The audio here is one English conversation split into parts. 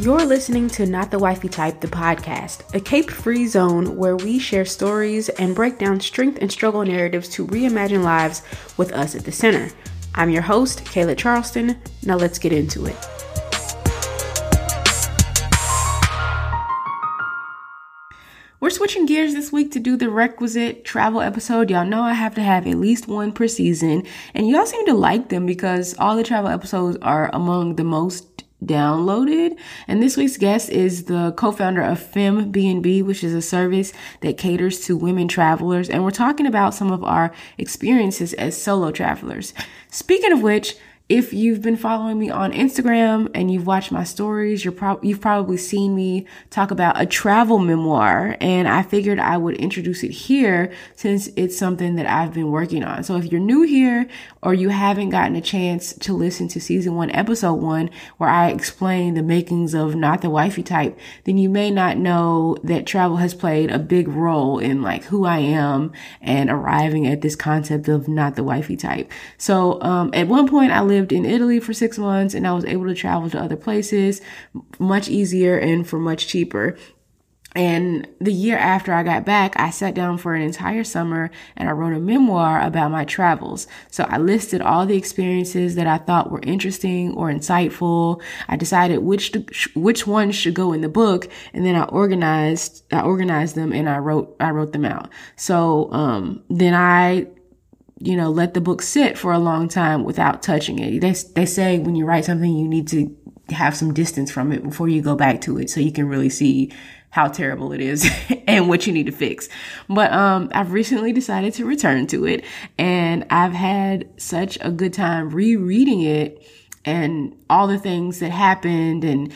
You're listening to Not the Wifey Type, the podcast, a cape free zone where we share stories and break down strength and struggle narratives to reimagine lives with us at the center. I'm your host, Kayla Charleston. Now let's get into it. We're switching gears this week to do the requisite travel episode. Y'all know I have to have at least one per season, and y'all seem to like them because all the travel episodes are among the most downloaded. And this week's guest is the co-founder of FemBnB, which is a service that caters to women travelers. And we're talking about some of our experiences as solo travelers. Speaking of which, if you've been following me on Instagram and you've watched my stories, you're pro- you've probably seen me talk about a travel memoir and I figured I would introduce it here since it's something that I've been working on. So if you're new here or you haven't gotten a chance to listen to season one, episode one, where I explain the makings of not the wifey type, then you may not know that travel has played a big role in like who I am and arriving at this concept of not the wifey type. So, um, at one point I lived lived in Italy for six months and I was able to travel to other places much easier and for much cheaper. And the year after I got back, I sat down for an entire summer and I wrote a memoir about my travels. So I listed all the experiences that I thought were interesting or insightful. I decided which which ones should go in the book, and then I organized I organized them and I wrote I wrote them out. So um, then I you know, let the book sit for a long time without touching it. They, they say when you write something, you need to have some distance from it before you go back to it so you can really see how terrible it is and what you need to fix. But um I've recently decided to return to it and I've had such a good time rereading it and all the things that happened and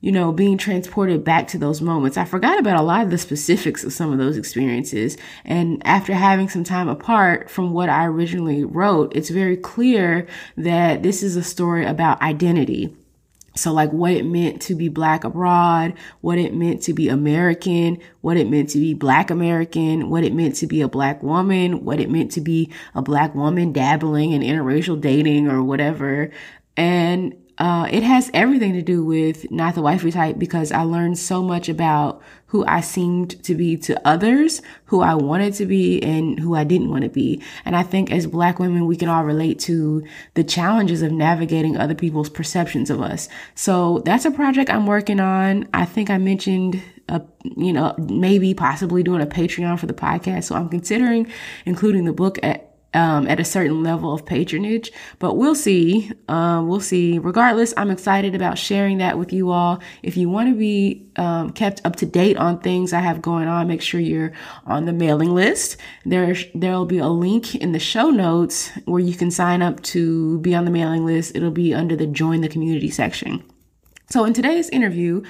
you know, being transported back to those moments. I forgot about a lot of the specifics of some of those experiences. And after having some time apart from what I originally wrote, it's very clear that this is a story about identity. So like what it meant to be black abroad, what it meant to be American, what it meant to be black American, what it meant to be a black woman, what it meant to be a black woman dabbling in interracial dating or whatever. And uh, it has everything to do with not the wifey type because I learned so much about who I seemed to be to others, who I wanted to be, and who I didn't want to be. And I think as Black women, we can all relate to the challenges of navigating other people's perceptions of us. So that's a project I'm working on. I think I mentioned a, you know, maybe possibly doing a Patreon for the podcast. So I'm considering including the book at, um, at a certain level of patronage, but we'll see. Um, we'll see. Regardless, I'm excited about sharing that with you all. If you want to be um, kept up to date on things I have going on, make sure you're on the mailing list. There, there'll be a link in the show notes where you can sign up to be on the mailing list. It'll be under the join the community section. So in today's interview,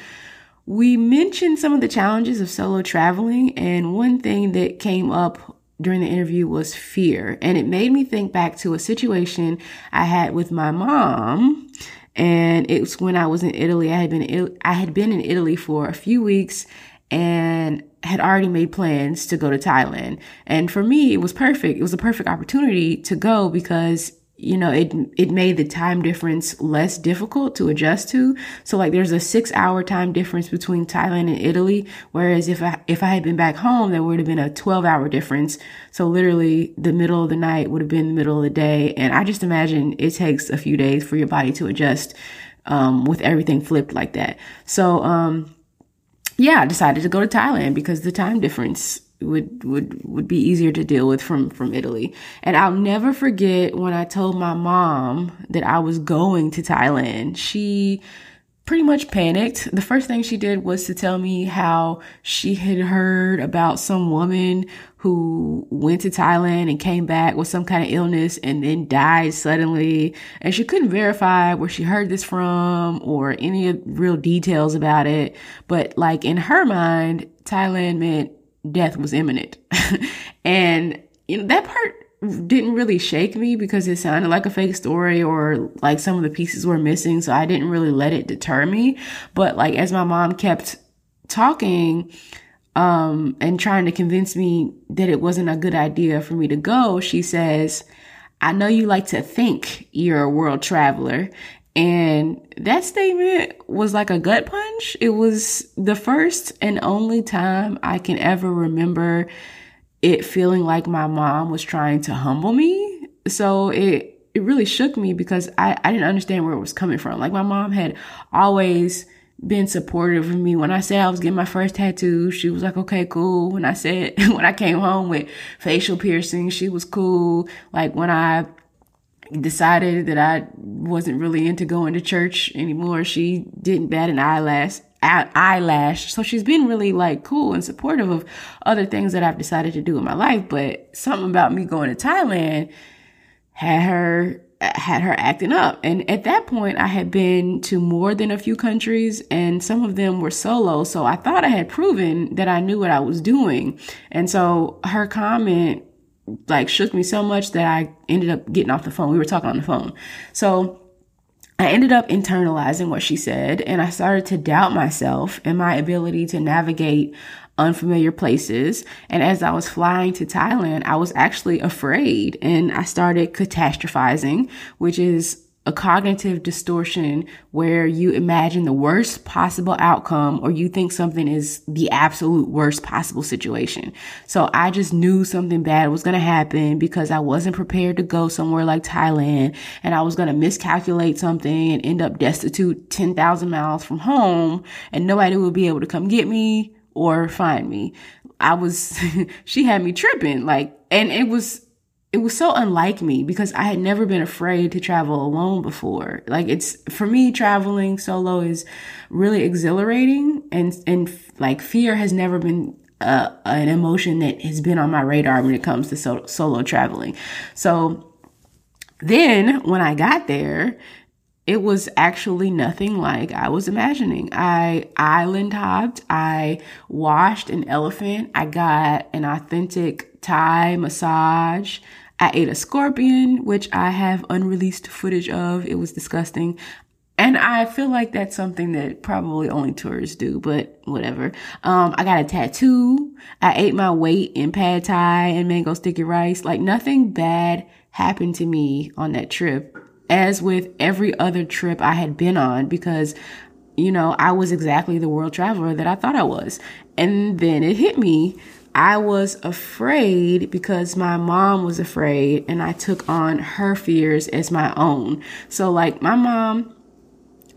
we mentioned some of the challenges of solo traveling, and one thing that came up during the interview was fear. And it made me think back to a situation I had with my mom. And it was when I was in Italy. I had been I had been in Italy for a few weeks and had already made plans to go to Thailand. And for me, it was perfect. It was a perfect opportunity to go because you know, it, it made the time difference less difficult to adjust to. So like there's a six hour time difference between Thailand and Italy. Whereas if I, if I had been back home, there would have been a 12 hour difference. So literally the middle of the night would have been the middle of the day. And I just imagine it takes a few days for your body to adjust, um, with everything flipped like that. So, um, yeah, I decided to go to Thailand because the time difference would would would be easier to deal with from from Italy. And I'll never forget when I told my mom that I was going to Thailand. She pretty much panicked. The first thing she did was to tell me how she had heard about some woman who went to Thailand and came back with some kind of illness and then died suddenly. And she couldn't verify where she heard this from or any real details about it. But like in her mind, Thailand meant death was imminent. and you know, that part didn't really shake me because it sounded like a fake story or like some of the pieces were missing. So I didn't really let it deter me. But like as my mom kept talking, um, and trying to convince me that it wasn't a good idea for me to go, she says, I know you like to think you're a world traveler And that statement was like a gut punch. It was the first and only time I can ever remember it feeling like my mom was trying to humble me. So it it really shook me because I, I didn't understand where it was coming from. Like my mom had always been supportive of me. When I said I was getting my first tattoo, she was like, okay, cool. When I said, when I came home with facial piercing, she was cool. Like when I decided that I wasn't really into going to church anymore, she didn't bat an eyelash. Eyelash. So she's been really like cool and supportive of other things that I've decided to do in my life. But something about me going to Thailand had her had her acting up. And at that point, I had been to more than a few countries, and some of them were solo. So I thought I had proven that I knew what I was doing. And so her comment like shook me so much that I ended up getting off the phone. We were talking on the phone. So I ended up internalizing what she said and I started to doubt myself and my ability to navigate unfamiliar places. And as I was flying to Thailand, I was actually afraid and I started catastrophizing, which is a cognitive distortion where you imagine the worst possible outcome or you think something is the absolute worst possible situation. So I just knew something bad was going to happen because I wasn't prepared to go somewhere like Thailand and I was going to miscalculate something and end up destitute 10,000 miles from home and nobody would be able to come get me or find me. I was, she had me tripping like, and it was, it was so unlike me because I had never been afraid to travel alone before. Like it's for me traveling solo is really exhilarating and and like fear has never been uh, an emotion that has been on my radar when it comes to so- solo traveling. So then when I got there, it was actually nothing like I was imagining. I island hopped, I washed an elephant, I got an authentic Thai massage. I ate a scorpion, which I have unreleased footage of. It was disgusting. And I feel like that's something that probably only tourists do, but whatever. Um, I got a tattoo. I ate my weight in pad thai and mango sticky rice. Like nothing bad happened to me on that trip as with every other trip I had been on because you know, I was exactly the world traveler that I thought I was. And then it hit me. I was afraid because my mom was afraid and I took on her fears as my own. So like my mom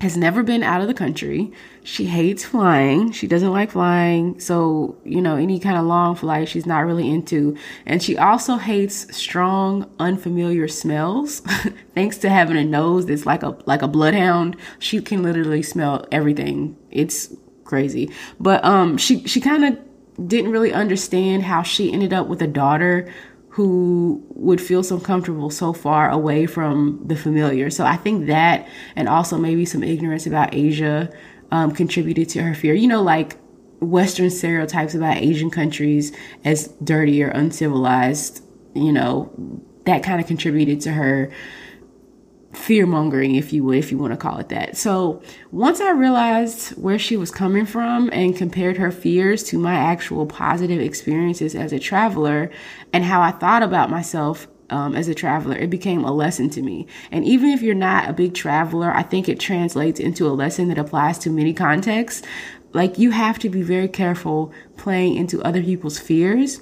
has never been out of the country. She hates flying. She doesn't like flying. So, you know, any kind of long flight she's not really into. And she also hates strong, unfamiliar smells. Thanks to having a nose that's like a like a bloodhound, she can literally smell everything. It's crazy. But um she she kind of didn't really understand how she ended up with a daughter who would feel so comfortable so far away from the familiar. So I think that, and also maybe some ignorance about Asia, um, contributed to her fear. You know, like Western stereotypes about Asian countries as dirty or uncivilized, you know, that kind of contributed to her fear mongering, if you would, if you want to call it that. So once I realized where she was coming from and compared her fears to my actual positive experiences as a traveler and how I thought about myself um, as a traveler, it became a lesson to me. And even if you're not a big traveler, I think it translates into a lesson that applies to many contexts. Like you have to be very careful playing into other people's fears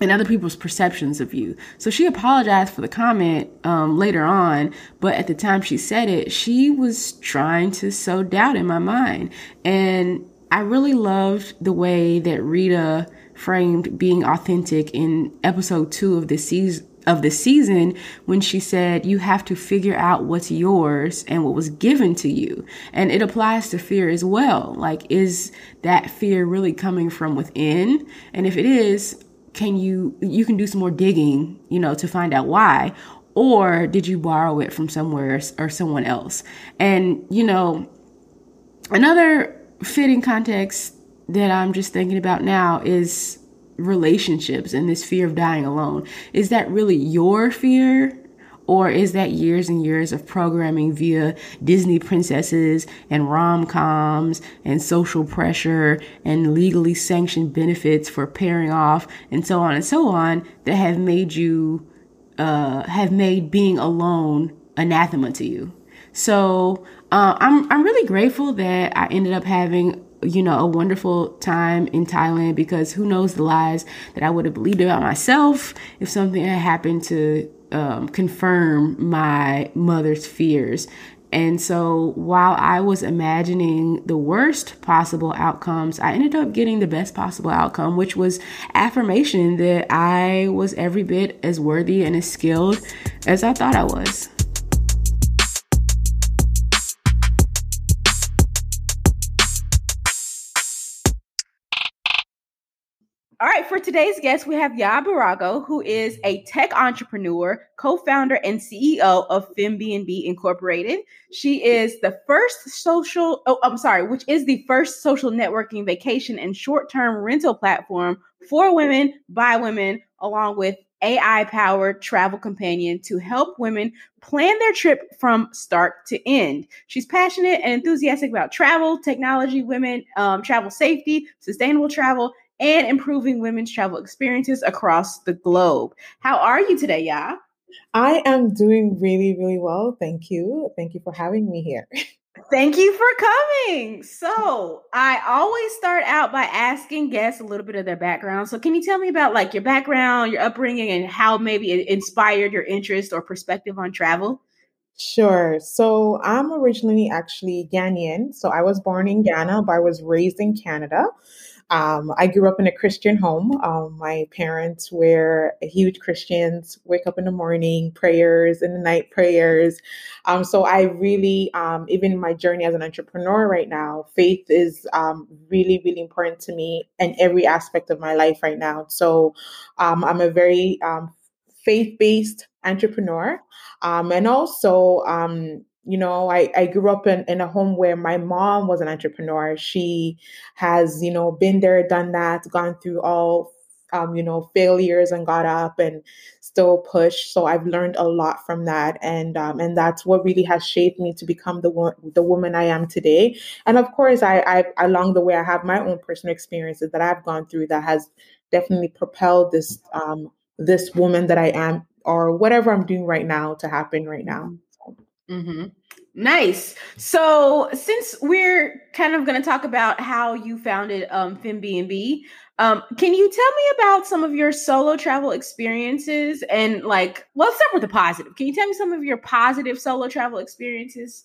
and other people's perceptions of you. So she apologized for the comment um, later on, but at the time she said it, she was trying to sow doubt in my mind. And I really loved the way that Rita framed being authentic in episode two of the season of the season when she said you have to figure out what's yours and what was given to you. And it applies to fear as well. Like, is that fear really coming from within? And if it is, can you you can do some more digging you know to find out why? Or did you borrow it from somewhere or someone else? And you know another fitting context that i'm just thinking about now is relationships and this fear of dying alone. Is that really your fear or is that years and years of programming via Disney princesses and rom coms and social pressure and legally sanctioned benefits for pairing off and so on and so on that have made you, uh, have made being alone anathema to you? So uh, I'm I'm really grateful that I ended up having you know a wonderful time in Thailand because who knows the lies that I would have believed about myself if something had happened to um, confirm my mother's fears. And so while I was imagining the worst possible outcomes, I ended up getting the best possible outcome, which was affirmation that I was every bit as worthy and as skilled as I thought I was. All right, for today's guest, we have Yaa Barago, who is a tech entrepreneur, co-founder, and CEO of FemBnB Incorporated. She is the first social, oh, I'm sorry, which is the first social networking vacation and short-term rental platform for women by women, along with AI powered travel companion to help women plan their trip from start to end. She's passionate and enthusiastic about travel, technology, women, um, travel safety, sustainable travel, and improving women's travel experiences across the globe. How are you today, Yaa? I am doing really, really well. Thank you. Thank you for having me here. Thank you for coming. So, I always start out by asking guests a little bit of their background. So, can you tell me about like your background, your upbringing, and how maybe it inspired your interest or perspective on travel? Sure. So, I'm originally actually Ghanaian. So, I was born in mm-hmm. Ghana, but I was raised in Canada. Um, I grew up in a Christian home. Um, my parents were huge Christians, wake up in the morning, prayers, in the night prayers. Um, so I really, um, even my journey as an entrepreneur right now, faith is um, really, really important to me in every aspect of my life right now. So um, I'm a very faith based entrepreneur. and also, you know I, I grew up in, in a home where my mom was an entrepreneur. She has you know been there done that gone through all um, you know failures and got up and still pushed so i've learned a lot from that. And um, and that's what really has shaped me to become the wo- the woman i am today. And of course I, I along the way i have my own personal experiences that i've gone through that has definitely propelled this um, this woman that i am or whatever i'm doing right now to happen right now Mm-hmm. Nice. So, since we're kind of going to talk about how you founded um, FemBnB, um, can you tell me about some of your solo travel experiences? And, like, well, let's start with the positive. Can you tell me some of your positive solo travel experiences?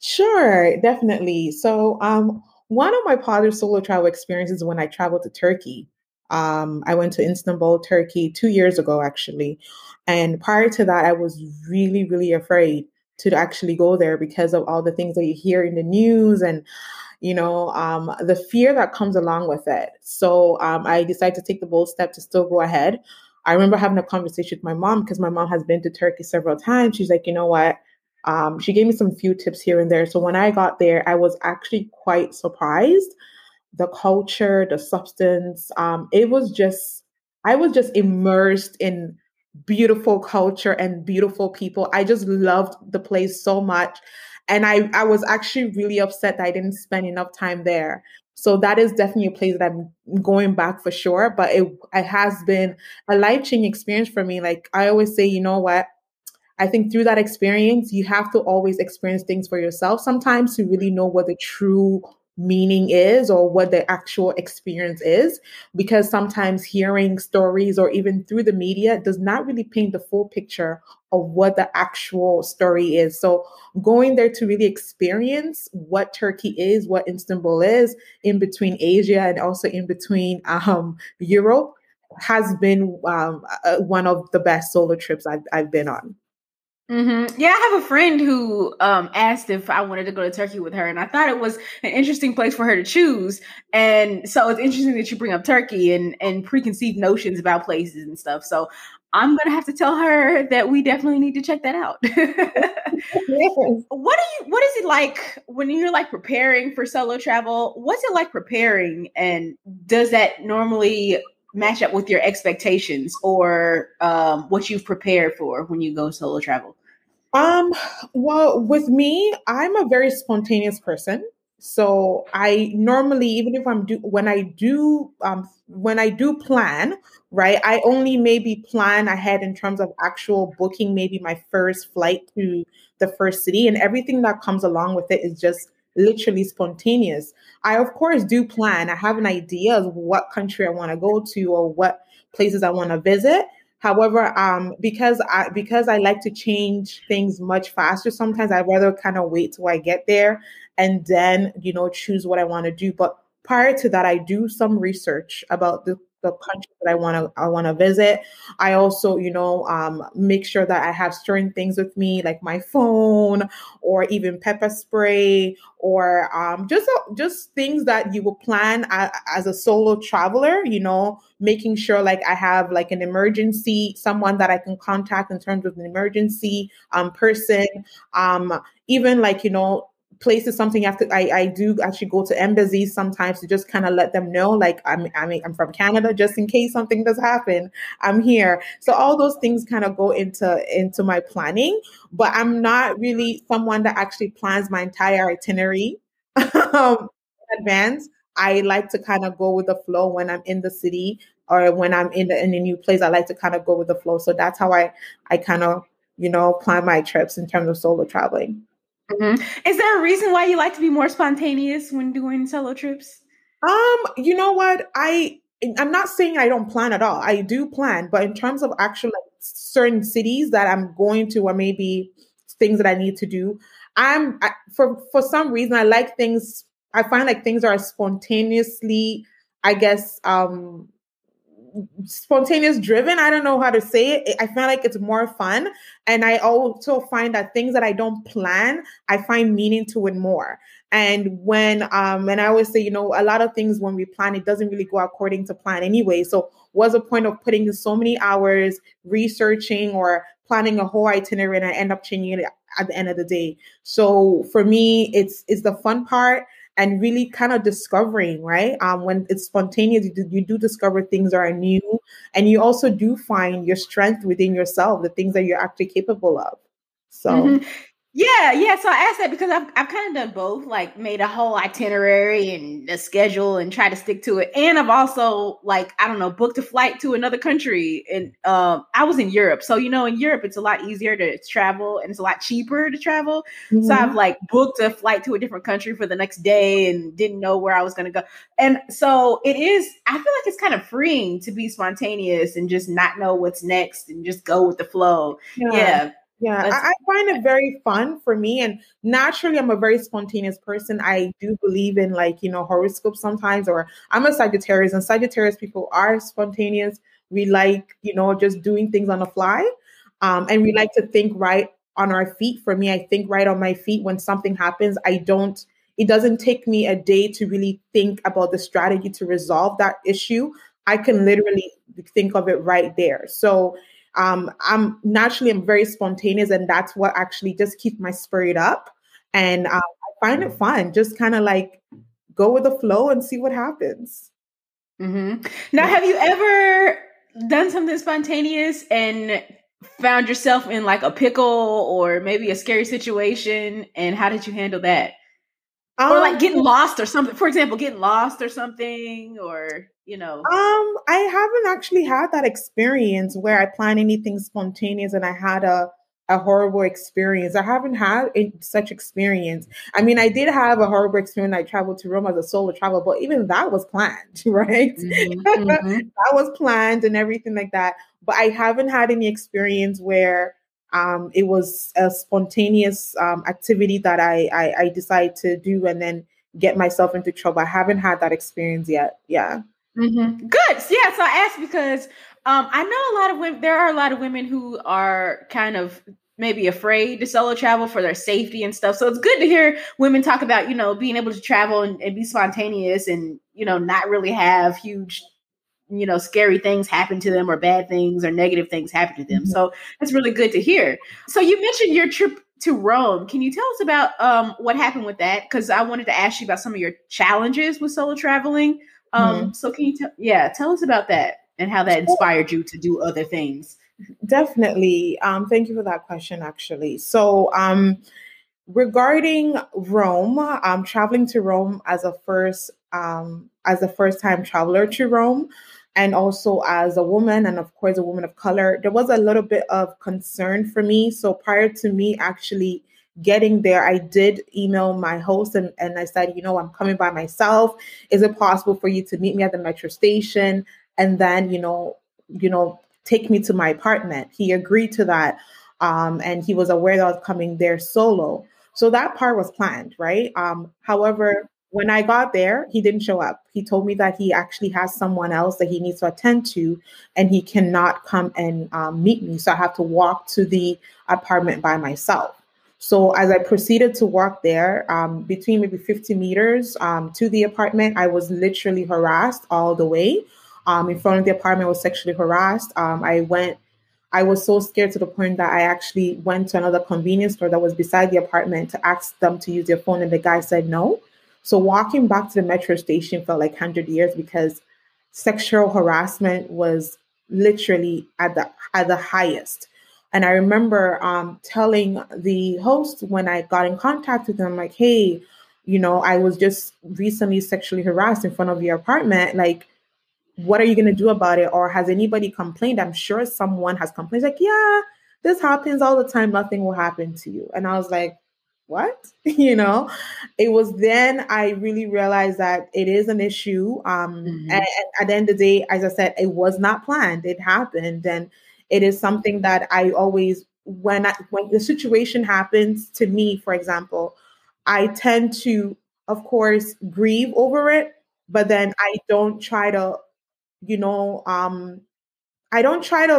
Sure, definitely. So, um, one of my positive solo travel experiences when I traveled to Turkey. Um, I went to Istanbul, Turkey, two years ago, actually. And prior to that, I was really, really afraid to actually go there because of all the things that you hear in the news and you know um, the fear that comes along with it. So um, i decided to take the bold step to still go ahead. I remember having a conversation with my mom because my mom has been to turkey several times. She's like you know what? Um, she gave me some few tips here and there. So when i got there i was actually quite surprised. The culture the substance um, it was just i was just immersed in beautiful culture and beautiful people. I just loved the place so much. And I, I was actually really upset that I didn't spend enough time there. So that is definitely a place that I'm going back for sure. But it, it has been a life changing experience for me. Like I always say, you know what? I think through that experience, you have to always experience things for yourself sometimes to really know what the true meaning is or what the actual experience is because sometimes hearing stories or even through the media does not really paint the full picture of what the actual story is. So going there to really experience what turkey is what istanbul is in between asia and also in between um, europe has been um, uh, one of the best solo trips I've, I've been on Mm-hmm. Yeah, I have a friend who um, asked if I wanted to go to Turkey with her, and I thought it was an interesting place for her to choose. And so it's interesting that you bring up Turkey and and preconceived notions about places and stuff. So I'm gonna have to tell her that we definitely need to check that out. What do you? What is it like when you're like preparing for solo travel? What's it like preparing, and does that normally match up with your expectations or um, what you've prepared for when you go solo travel? Um, well, with me, I'm a very spontaneous person. So I normally, even if I'm do when I do um when I do plan, right, I only maybe plan ahead in terms of actual booking maybe my first flight to the first city and everything that comes along with it is just literally spontaneous. I of course do plan. I have an idea of what country I want to go to or what places I want to visit. However, um, because I because I like to change things much faster, sometimes I'd rather kind of wait till I get there and then you know choose what I want to do. But prior to that, I do some research about the the country that I want to I want to visit. I also, you know, um, make sure that I have certain things with me, like my phone, or even pepper spray, or um, just uh, just things that you will plan a, as a solo traveler. You know, making sure like I have like an emergency, someone that I can contact in terms of an emergency um, person. Um, even like you know places something to I, I do actually go to embassies sometimes to just kind of let them know like I'm I mean I'm from Canada just in case something does happen I'm here. So all those things kind of go into into my planning but I'm not really someone that actually plans my entire itinerary um, in advance. I like to kind of go with the flow when I'm in the city or when I'm in the, in a new place I like to kind of go with the flow. So that's how I I kind of you know plan my trips in terms of solo traveling Mm-hmm. Is there a reason why you like to be more spontaneous when doing solo trips? Um, you know what? I I'm not saying I don't plan at all. I do plan, but in terms of actual like, certain cities that I'm going to, or maybe things that I need to do, I'm I, for for some reason I like things. I find like things are spontaneously, I guess, um, spontaneous driven. I don't know how to say it. I feel like it's more fun. And I also find that things that I don't plan, I find meaning to it more. And when um and I always say, you know, a lot of things when we plan, it doesn't really go according to plan anyway. So what's the point of putting so many hours researching or planning a whole itinerary and I end up changing it at the end of the day. So for me, it's it's the fun part and really kind of discovering, right? Um, when it's spontaneous, you do, you do discover things that are new, and you also do find your strength within yourself, the things that you're actually capable of. So, mm-hmm. Yeah, yeah. So I asked that because I've I've kind of done both, like made a whole itinerary and a schedule and try to stick to it. And I've also like I don't know booked a flight to another country, and um, I was in Europe, so you know in Europe it's a lot easier to travel and it's a lot cheaper to travel. Mm-hmm. So I've like booked a flight to a different country for the next day and didn't know where I was going to go. And so it is. I feel like it's kind of freeing to be spontaneous and just not know what's next and just go with the flow. yeah. yeah yeah, I, I, find it very fun for me. And naturally, I'm a very spontaneous person. I do believe in like, you know, horoscopes sometimes, or I'm a Sagittarius, and Sagittarius people are spontaneous. We like, you know, just doing things on the fly. Um, and we like to think right on our feet. For me, I think right on my feet when something happens. I don't, it doesn't take me a day to really think about the strategy to resolve that issue. I can literally think of it right there. So, um, I'm naturally I'm very spontaneous, and that's what actually just keeps my spirit up. And um, I find it fun, just kind of like go with the flow and see what happens. Mm-hmm. Now, have you ever done something spontaneous and found yourself in like a pickle or maybe a scary situation? And how did you handle that? Um, or like getting um, lost or something. For example, getting lost or something, or you know? Um, I haven't actually had that experience where I plan anything spontaneous and I had a a horrible experience. I haven't had a, such experience. I mean, I did have a horrible experience. I traveled to Rome as a solo travel, but even that was planned, right? Mm-hmm, mm-hmm. that was planned and everything like that. But I haven't had any experience where um, it was a spontaneous um, activity that I, I I decided to do and then get myself into trouble. I haven't had that experience yet. Yeah. Mm-hmm. Good. Yeah. So I asked because um, I know a lot of women. There are a lot of women who are kind of maybe afraid to solo travel for their safety and stuff. So it's good to hear women talk about you know being able to travel and, and be spontaneous and you know not really have huge you know scary things happen to them or bad things or negative things happen to them. Mm-hmm. So it's really good to hear. So you mentioned your trip to Rome. Can you tell us about um, what happened with that? Because I wanted to ask you about some of your challenges with solo traveling. Um, mm-hmm. So can you tell? Yeah, tell us about that and how that inspired you to do other things. Definitely. Um, thank you for that question. Actually, so um, regarding Rome, I'm traveling to Rome as a first um, as a first time traveler to Rome and also as a woman and of course a woman of color there was a little bit of concern for me. So prior to me actually getting there i did email my host and, and i said you know i'm coming by myself. Is it possible for you to meet me at the metro station and then you know you know take me to my apartment? He agreed to that um, and he was aware that i was coming there solo. So that part was planned right? Um, however when I got there, he didn't show up. He told me that he actually has someone else that he needs to attend to, and he cannot come and um, meet me. So I have to walk to the apartment by myself. So as I proceeded to walk there, um, between maybe 50 meters um, to the apartment, I was literally harassed all the way. Um, in front of the apartment, I was sexually harassed. Um, I went. I was so scared to the point that I actually went to another convenience store that was beside the apartment to ask them to use their phone, and the guy said no. So walking back to the metro station felt like 100 years because sexual harassment was literally at the at the highest. And I remember um, telling the host when I got in contact with them, like, hey, you know, I was just recently sexually harassed in front of your apartment. Like, what are you going to do about it? Or has anybody complained? I'm sure someone has complained. Like, yeah, this happens all the time. Nothing will happen to you. And I was like, what? You know? It was then i really realized that it is an issue um mm-hmm. and, and, at the end of the day as i said it was not planned. It happened and it is something that i always when I, when the situation happens to me for example i tend to of course grieve over it but then i don't try to you know um i don't try to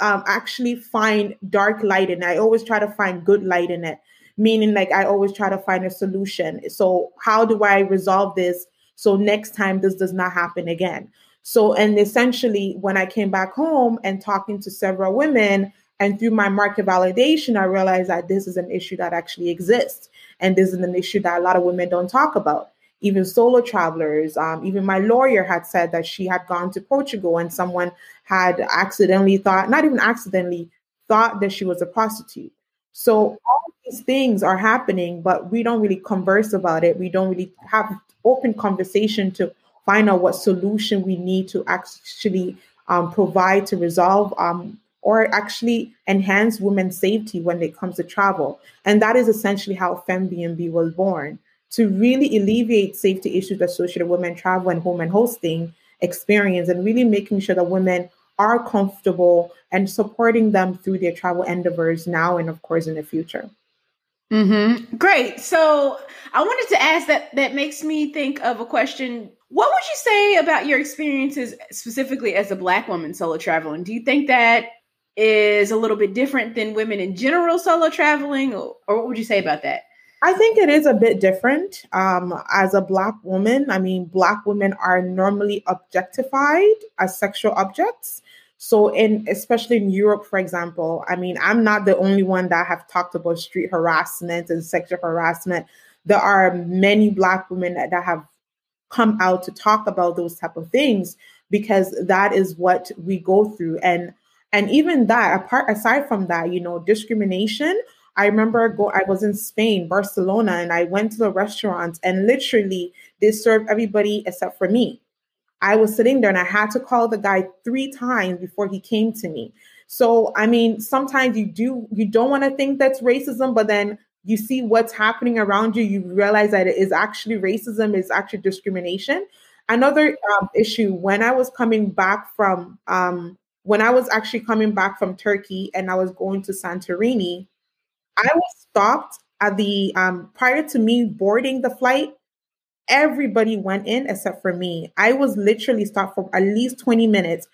um, actually find dark light in it. I always try to find good light in it meaning like I always try to find a solution. So, how do I resolve this so next time this does not happen again? So, and essentially, when I came back home and talking to several women, and through my market validation, I realized that this is an issue that actually exists. And this is an issue that a lot of women don't talk about. Even solo travelers, um, even my lawyer had said that she had gone to Portugal and someone had accidentally thought, not even accidentally, thought that she was a prostitute. So all these things are happening, but we don't really converse about it. We don't really have open conversation to find out what solution we need to actually um, provide to resolve um, or actually enhance women's safety when it comes to travel. And that is essentially how FemBnB was born to really alleviate safety issues associated with women travel and home and hosting experience and really making sure that women are comfortable and supporting them through their travel endeavors now and of course in the future. Mm-hmm. Great. So I wanted to ask that that makes me think of a question. What would you say about your experiences specifically as a black woman solo traveling? Do you think that is a little bit different than women in general solo traveling or, or what would you say about that? I think it is a bit different. Um, as a Black woman, I mean, Black women are normally objectified as sexual objects. So in especially in Europe, for example, I mean, I'm not the only one that have talked about street harassment and sexual harassment. There are many black women that, that have come out to talk about those type of things because that is what we go through. And and even that, apart aside from that, you know, discrimination. I remember go I was in Spain, Barcelona, and I went to the restaurant and literally they served everybody except for me I was sitting there and I had to call the guy three times before he came to me. So, I mean, sometimes you do, you don't want to think that's racism, but then you see what's happening around you, you realize that it is actually racism, it's actually discrimination. Another um, issue when I was coming back from, um, when I was actually coming back from Turkey and I was going to Santorini, I was stopped at the, um, prior to me boarding the flight, Everybody went in except for me. I was literally stopped for at least 20 minutes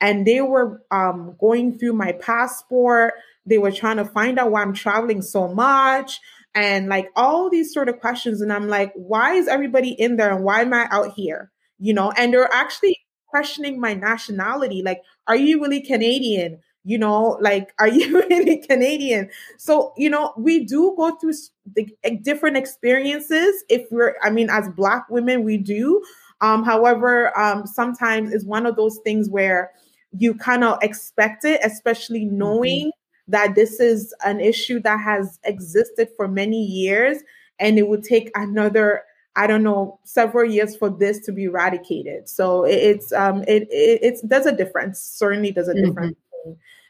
and they were um, going through my passport. They were trying to find out why I'm traveling so much and like all these sort of questions. And I'm like, why is everybody in there and why am I out here? You know, and they're actually questioning my nationality. Like, are you really Canadian? You know like are you really canadian so you know we do go through the different experiences if we're i mean as black women we do um however um sometimes it's one of those things where you kind of expect it especially mm-hmm. knowing that this is an issue that has existed for many years and it would take another I don't know several years for this to be eradicated. So it's um it, it it's there's a difference. Certainly there's a mm-hmm. difference between,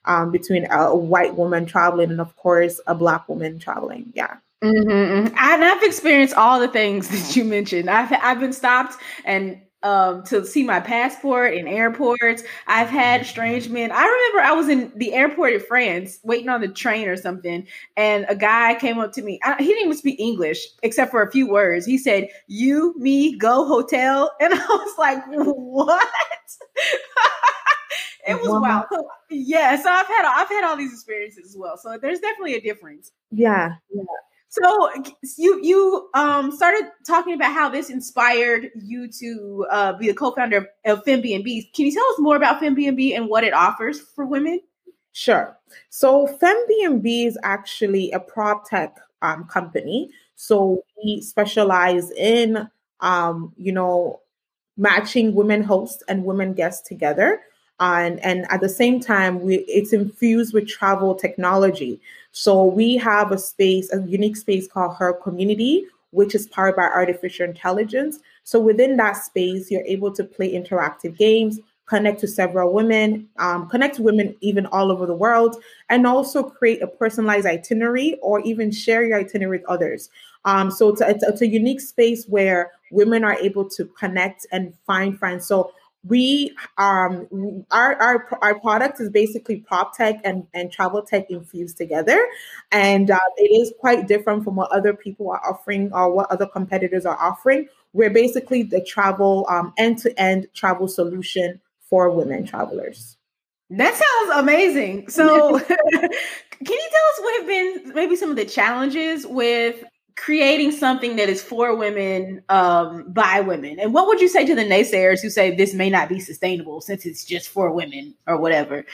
um, between a white woman traveling and of course a black woman traveling. Yeah. Mm-hmm, mm-hmm. And I've experienced all the things that you mentioned. I've I've been stopped and um, to see my passport in airports. I've had strange men. I remember I was in the airport in France waiting on the train or something, and a guy came up to me. I, he didn't even speak English except for a few words. He said, "You, me, go hotel," and I was like, "What?" it was wow. So, yeah, so I've had I've had all these experiences as well. So there's definitely a difference. Yeah, yeah. So you you um started talking about how this inspired you to uh, be the co-founder of, of FemBnB. Can you tell us more about FemBnB and what it offers for women? Sure. So FemBnB is actually a prop tech um, company. So we specialize in um, you know matching women hosts and women guests together and and at the same time we it's infused with travel technology. So we have a space a unique space called her community which is powered by artificial intelligence. So within that space you're able to play interactive games connect to several women um, connect to women even all over the world and also create a personalized itinerary or even share your itinerary with others. Um, so it's a, it's, a unique space where women are able to connect and find friends. So we um our our our product is basically prop tech and and travel tech infused together. And uh, it is quite different from what other people are offering or what other competitors are offering. We're basically the travel um end-to-end travel solution for women travelers. That sounds amazing. So can you tell us what have been maybe some of the challenges with creating something that is for women um, by women. And what would you say to the naysayers who say this may not be sustainable since it's just for women or whatever?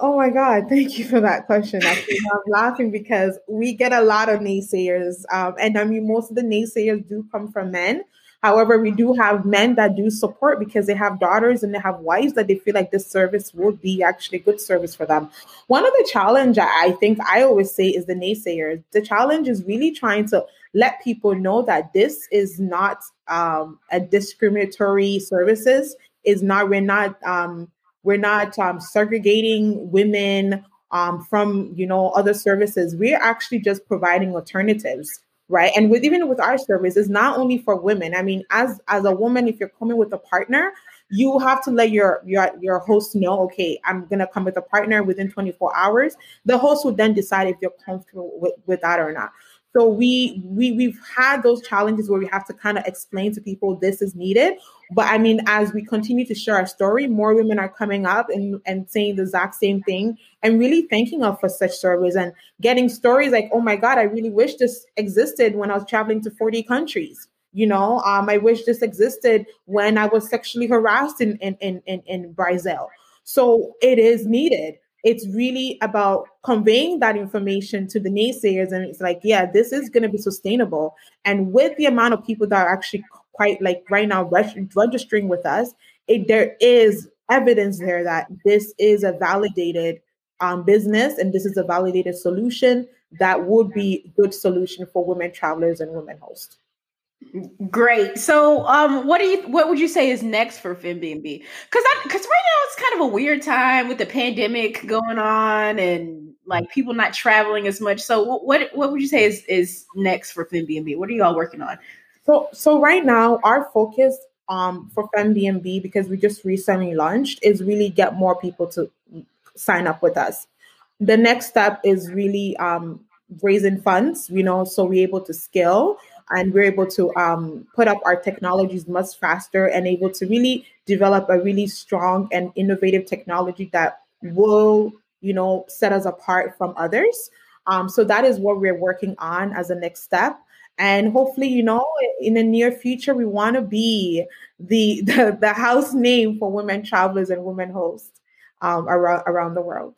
Oh my God, thank you for that question. Actually, I'm laughing because we get a lot of naysayers. Um, and I mean, most of the naysayers do come from men. However, we do have men that do support because they have daughters and they have wives that they feel like this service would be actually good service for them. One of the challenge I think I always say is the naysayers. The challenge is really trying to let people know that this is not um, a discriminatory services. Is not we're not um, we're not um, segregating women um, from you know other services. We're actually just providing alternatives right? And with even with our service it's not only for women. I mean as as a woman if you're coming with a partner you have to let your your your host know okay i'm gonna come with a partner within 24 hours. The host will then decide if you're comfortable with, with that or not so we we we've had those challenges where we have to kind of explain to people this is needed. But I mean, as we continue to share our story, more women are coming up and, and saying the exact same thing and really thanking us for such service and getting stories like, oh my God, I really wish this existed when I was traveling to 40 countries. You know, um, I wish this existed when I was sexually harassed in, in, in, in, in Brazil. So it is needed it's really about conveying that information to the naysayers and it's like yeah this is going to be sustainable. And with the amount of people that are actually quite like right now registering with us it, there is evidence there that this is a validated um, business and this is a validated solution that would be good solution for women travelers and women hosts Great. So, um, what do you what would you say is next for FemBnB? Because because right now it's kind of a weird time with the pandemic going on and like people not traveling as much. So, what what, would you say is is next for FemBnB? What are you all working on? So, so right now our focus um for FemBnB because we just recently launched is really get more people to sign up with us. The next step is really um raising funds, you know, so we're able to scale and we're able to um, put up our technologies much faster and able to really develop a really strong and innovative technology that will you know set us apart from others. Um, so that is what we're working on as a next step. And hopefully you know in the near future we want to be the, the, the house name for women travelers and women hosts um, around around the world.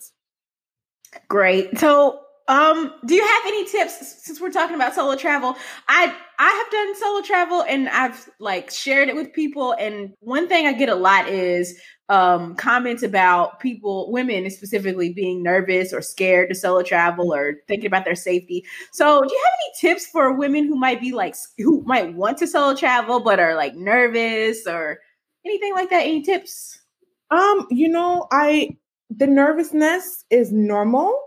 Great. So um, do you have any tips since we're talking about solo travel? I I have done solo travel and I've like shared it with people and one thing I get a lot is um, comments about people, women specifically, being nervous or scared to solo travel or thinking about their safety. So, do you have any tips for women who might be like, who might want to solo travel but are like nervous or anything like that? Any tips? Um, you know, I the nervousness is normal.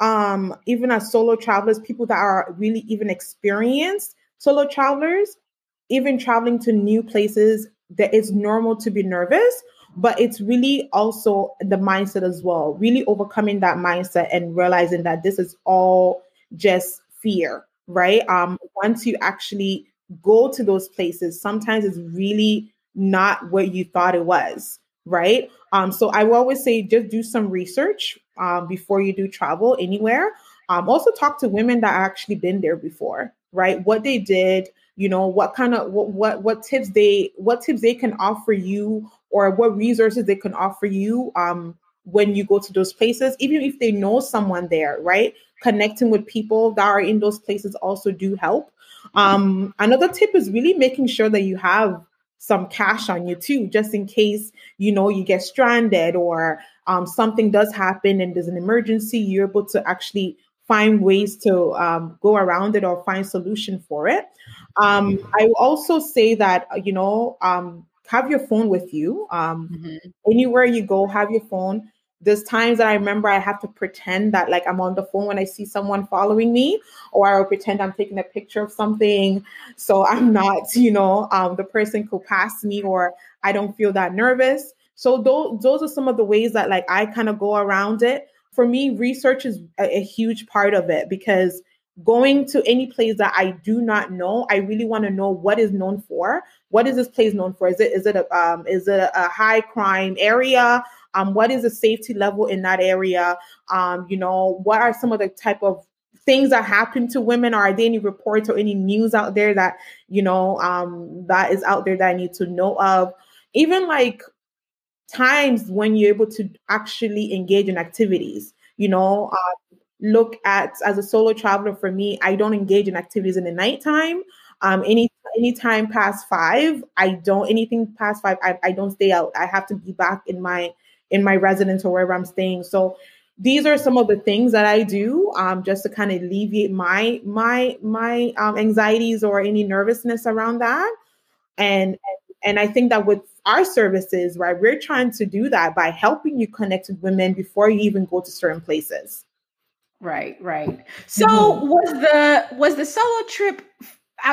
Um, even as solo travelers, people that are really even experienced solo travelers, even traveling to new places, that it's normal to be nervous but it's really also the mindset as well really overcoming that mindset and realizing that this is all just fear right? Um once you actually go to those places sometimes it's really not what you thought it was right? Um so i will always say just do some research um before you do travel anywhere um also talk to women that actually been there before right what they did you know what kind of what what what tips they what tips they can offer you or what resources they can offer you um, when you go to those places, even if they know someone there, right? Connecting with people that are in those places also do help. Um, another tip is really making sure that you have some cash on you too, just in case you know you get stranded or um, something does happen and there's an emergency. You're able to actually find ways to um, go around it or find solution for it. Um, I will also say that you know um, have your phone with you. Um, mm-hmm. Anywhere you go, have your phone. There's times that I remember I have to pretend that like I'm on the phone when I see someone following me, or I will pretend I'm taking a picture of something. So I'm not, you know, um, the person could pass me, or I don't feel that nervous. So those those are some of the ways that like I kind of go around it. For me, research is a, a huge part of it because going to any place that I do not know, I really want to know what is known for. What is this place known for? Is it is it a um, is it a, high crime area? Um, what is the safety level in that area? Um, you know, what are some of the type of things that happen to women? Are there any reports or any news out there that you know um, that is out there that I need to know of? Even like times when you're able to actually engage in activities. You know, uh, look at as a solo traveler for me i don't engage in activities in the nighttime. Um any anytime past five i don't anything past five I, I don't stay out. I have to be back in my in my residence or wherever i'm staying. So these are some of the things that i do um just to kind of alleviate my my my um, anxieties or any nervousness around that. And and i think that with our services right we're trying to do that by helping you connect with women before you even go to certain places Right, right. So mm-hmm. was the was the solo trip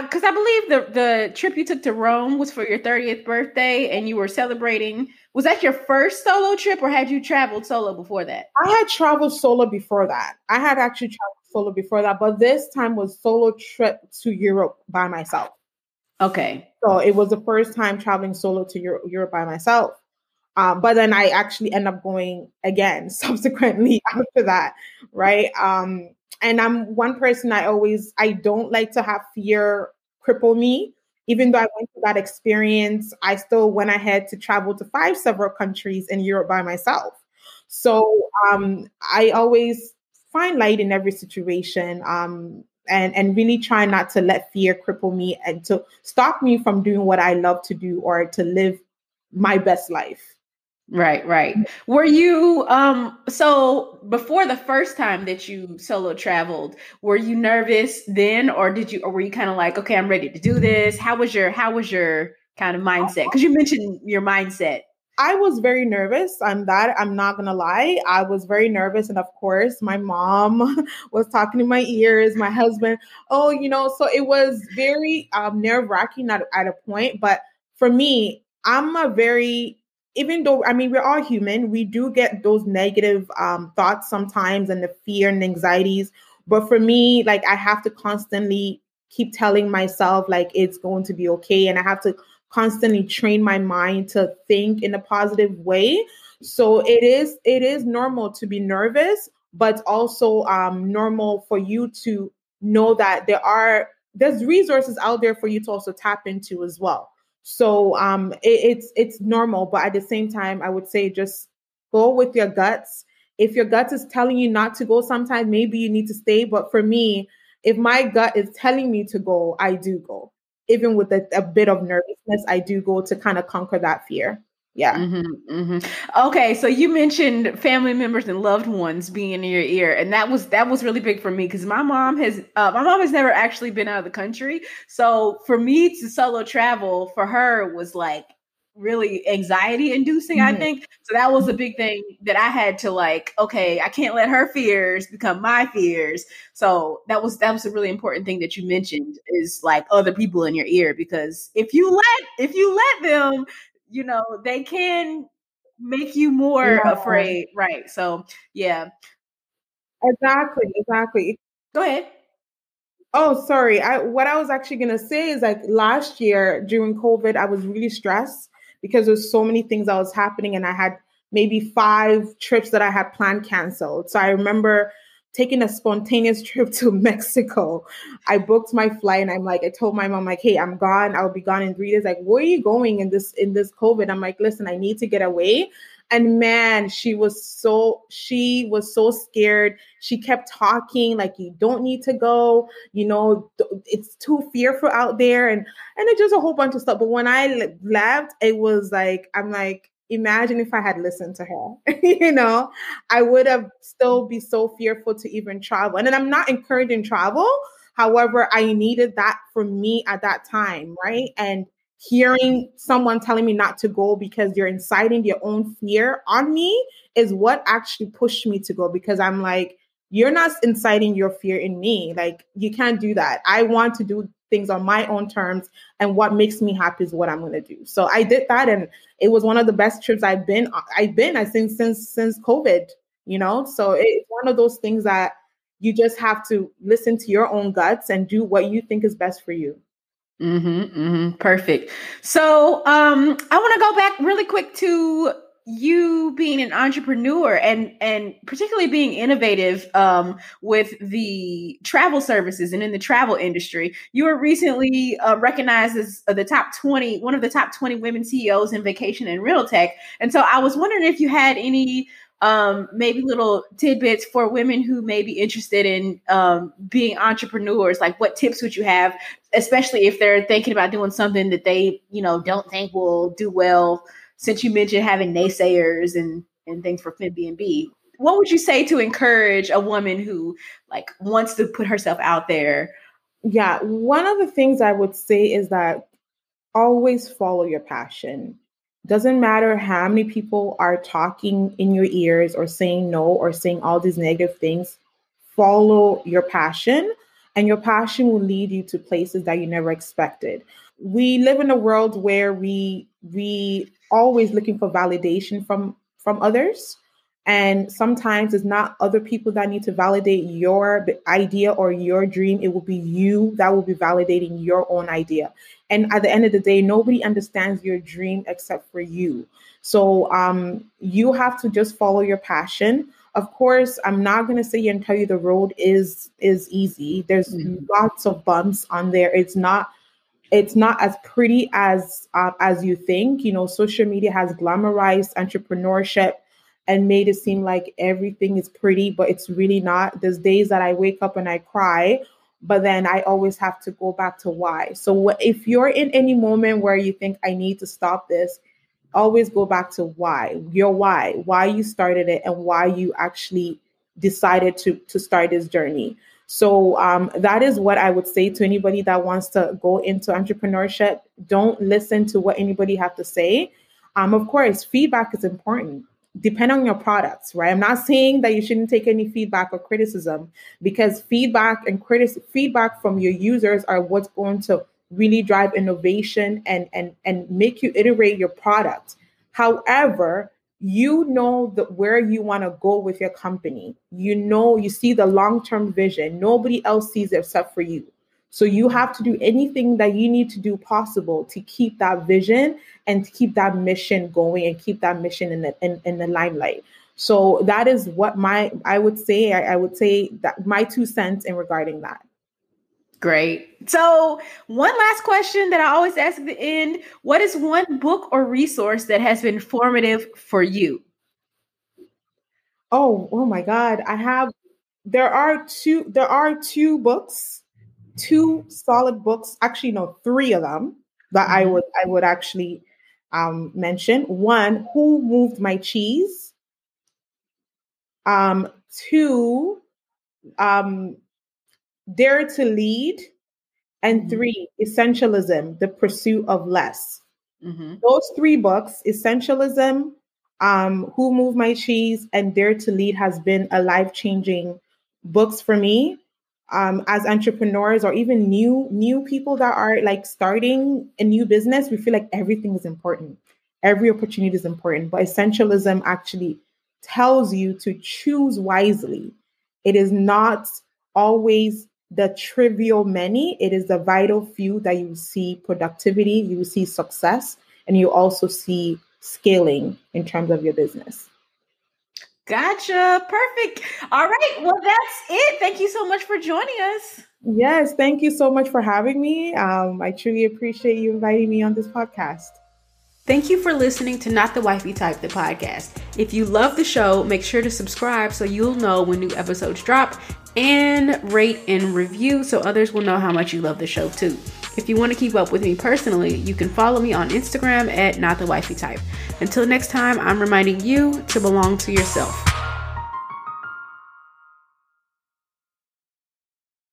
because I believe the the trip you took to Rome was for your 30th birthday and you were celebrating. Was that your first solo trip or had you traveled solo before that? I had traveled solo before that. I had actually traveled solo before that, but this time was solo trip to Europe by myself. Okay. So it was the first time traveling solo to Europe, Europe by myself. Um, but then I actually end up going again subsequently after that, right? Um, and I'm one person I always I don't like to have fear cripple me. Even though I went through that experience, I still went ahead to travel to five several countries in Europe by myself. So um, I always find light in every situation. Um, and and really try not to let fear cripple me and to stop me from doing what I love to do or to live my best life. Right, right. Were you um so before the first time that you solo traveled, were you nervous then or did you or were you kind of like, okay, I'm ready to do this? How was your how was your kind of mindset? Cuz you mentioned your mindset. I was very nervous. I'm that I'm not to lie. I was very nervous and of course, my mom was talking in my ears, my husband, oh, you know, so it was very um nerve-wracking at, at a point, but for me, I'm a very even though I mean we're all human, we do get those negative um, thoughts sometimes and the fear and anxieties. But for me, like I have to constantly keep telling myself like it's going to be okay, and I have to constantly train my mind to think in a positive way. So it is it is normal to be nervous, but also um, normal for you to know that there are there's resources out there for you to also tap into as well. So um, it, it's it's normal, but at the same time, I would say just go with your guts. If your gut is telling you not to go, sometimes maybe you need to stay. But for me, if my gut is telling me to go, I do go. Even with a, a bit of nervousness, I do go to kind of conquer that fear. yeah. Mm-hmm, mm-hmm. Okay, so you mentioned family members and loved ones being in your ear, and that was that was really big for me because my mom has uh, my mom has never actually been out of the country. So for me to solo travel for her was like really anxiety inducing mm-hmm. i think so that was a big thing that i had to like okay i can't let her fears become my fears so that was that was a really important thing that you mentioned is like other people in your ear because if you let if you let them you know, they can make you more yeah. afraid. Right. So, yeah. Exactly. Exactly. Go ahead. Oh, sorry. I what I was actually gonna say is like last year during COVID, I was really stressed because there's so many things that was happening, and I had maybe five trips that I had planned canceled. So I remember taking a spontaneous trip to Mexico. I booked my flight and I'm like, I told my mom, like, hey, I'm gone. I'll be gone in three days. Like, where are you going in this in this COVID? I'm like, listen, I need to get away. And man, she was so she was so scared. She kept talking like you don't need to go. You know, it's too fearful out there, and and it just a whole bunch of stuff. But when I left, it was like I'm like imagine if I had listened to her, you know, I would have still be so fearful to even travel. And I'm not encouraging travel. However, I needed that for me at that time, right? And hearing someone telling me not to go because you're inciting your own fear on me is what actually pushed me to go because I'm like, you're not inciting your fear in me. Like, you can't do that. I want to do things on my own terms and what makes me happy is what I'm going to do. So I did that and it was one of the best trips I've been I've been I think since since COVID, you know? So it's one of those things that you just have to listen to your own guts and do what you think is best for you. Mm-hmm, mm-hmm, perfect. So um, I want to go back really quick to you being an entrepreneur and and particularly being innovative um, with the travel services and in the travel industry. You were recently uh, recognized as the top 20 one of the top 20 women ceos in vacation and real tech. And so i was wondering if you had any um, maybe little tidbits for women who may be interested in um, being entrepreneurs like what tips would you have especially if they're thinking about doing something that they you know don't think will do well since you mentioned having naysayers and and things for FemBnB, what would you say to encourage a woman who like wants to put herself out there? Yeah, one of the things I would say is that always follow your passion. Doesn't matter how many people are talking in your ears or saying no or saying all these negative things, follow your passion and your passion will lead you to places that you never expected. We live in a world where we we always looking for validation from from others and sometimes it's not other people that need to validate your idea or your dream. It will be you that will be validating your own idea. And at the end of the day nobody understands your dream except for you. So um, you have to just follow your passion. Of course i'm not going to sit here and tell you the road is is easy. There's mm-hmm. lots of bumps on there. It's not it's not as pretty as uh, as you think. You know, social media has glamorized entrepreneurship and made it seem like everything is pretty, but it's really not. There's days that I wake up and I cry, but then I always have to go back to why. So if you're in any moment where you think I need to stop this, always go back to why. Your why, why you started it and why you actually decided to to start this journey. So um, that is what I would say to anybody that wants to go into entrepreneurship. Don't listen to what anybody have to say. Um, of course, feedback is important. Depend on your products, right? I'm not saying that you shouldn't take any feedback or criticism because feedback and critic feedback from your users are what's going to really drive innovation and and and make you iterate your product. However, you know the, where you want to go with your company. You know, you see the long term vision. Nobody else sees it except for you. So you have to do anything that you need to do possible to keep that vision and to keep that mission going and keep that mission in the in, in the limelight. So that is what my I would say. I, I would say that my two cents in regarding that. Great. So, one last question that I always ask at the end What is one book or resource that has been formative for you? Oh, oh my God. I have, there are two, there are two books, two solid books, actually, no, three of them that mm-hmm. I would, I would actually um, mention. One, who moved my cheese? Um, two, um, dare to lead. And mm-hmm. three, essentialism, the pursuit of less. Mm-hmm. Those three books, essentialism, um, Who Moved My Cheese, and Dare to Lead, has been a life changing books for me um, as entrepreneurs or even new new people that are like starting a new business. We feel like everything is important, every opportunity is important, but essentialism actually tells you to choose wisely. It is not always the trivial many, it is the vital few that you see productivity, you see success, and you also see scaling in terms of your business. Gotcha. Perfect. All right. Well, that's it. Thank you so much for joining us. Yes. Thank you so much for having me. Um, I truly appreciate you inviting me on this podcast. Thank you for listening to Not the Wifey Type, the podcast. If you love the show, make sure to subscribe so you'll know when new episodes drop and rate and review so others will know how much you love the show too. If you want to keep up with me personally, you can follow me on Instagram at Not the Wifey Type. Until next time, I'm reminding you to belong to yourself.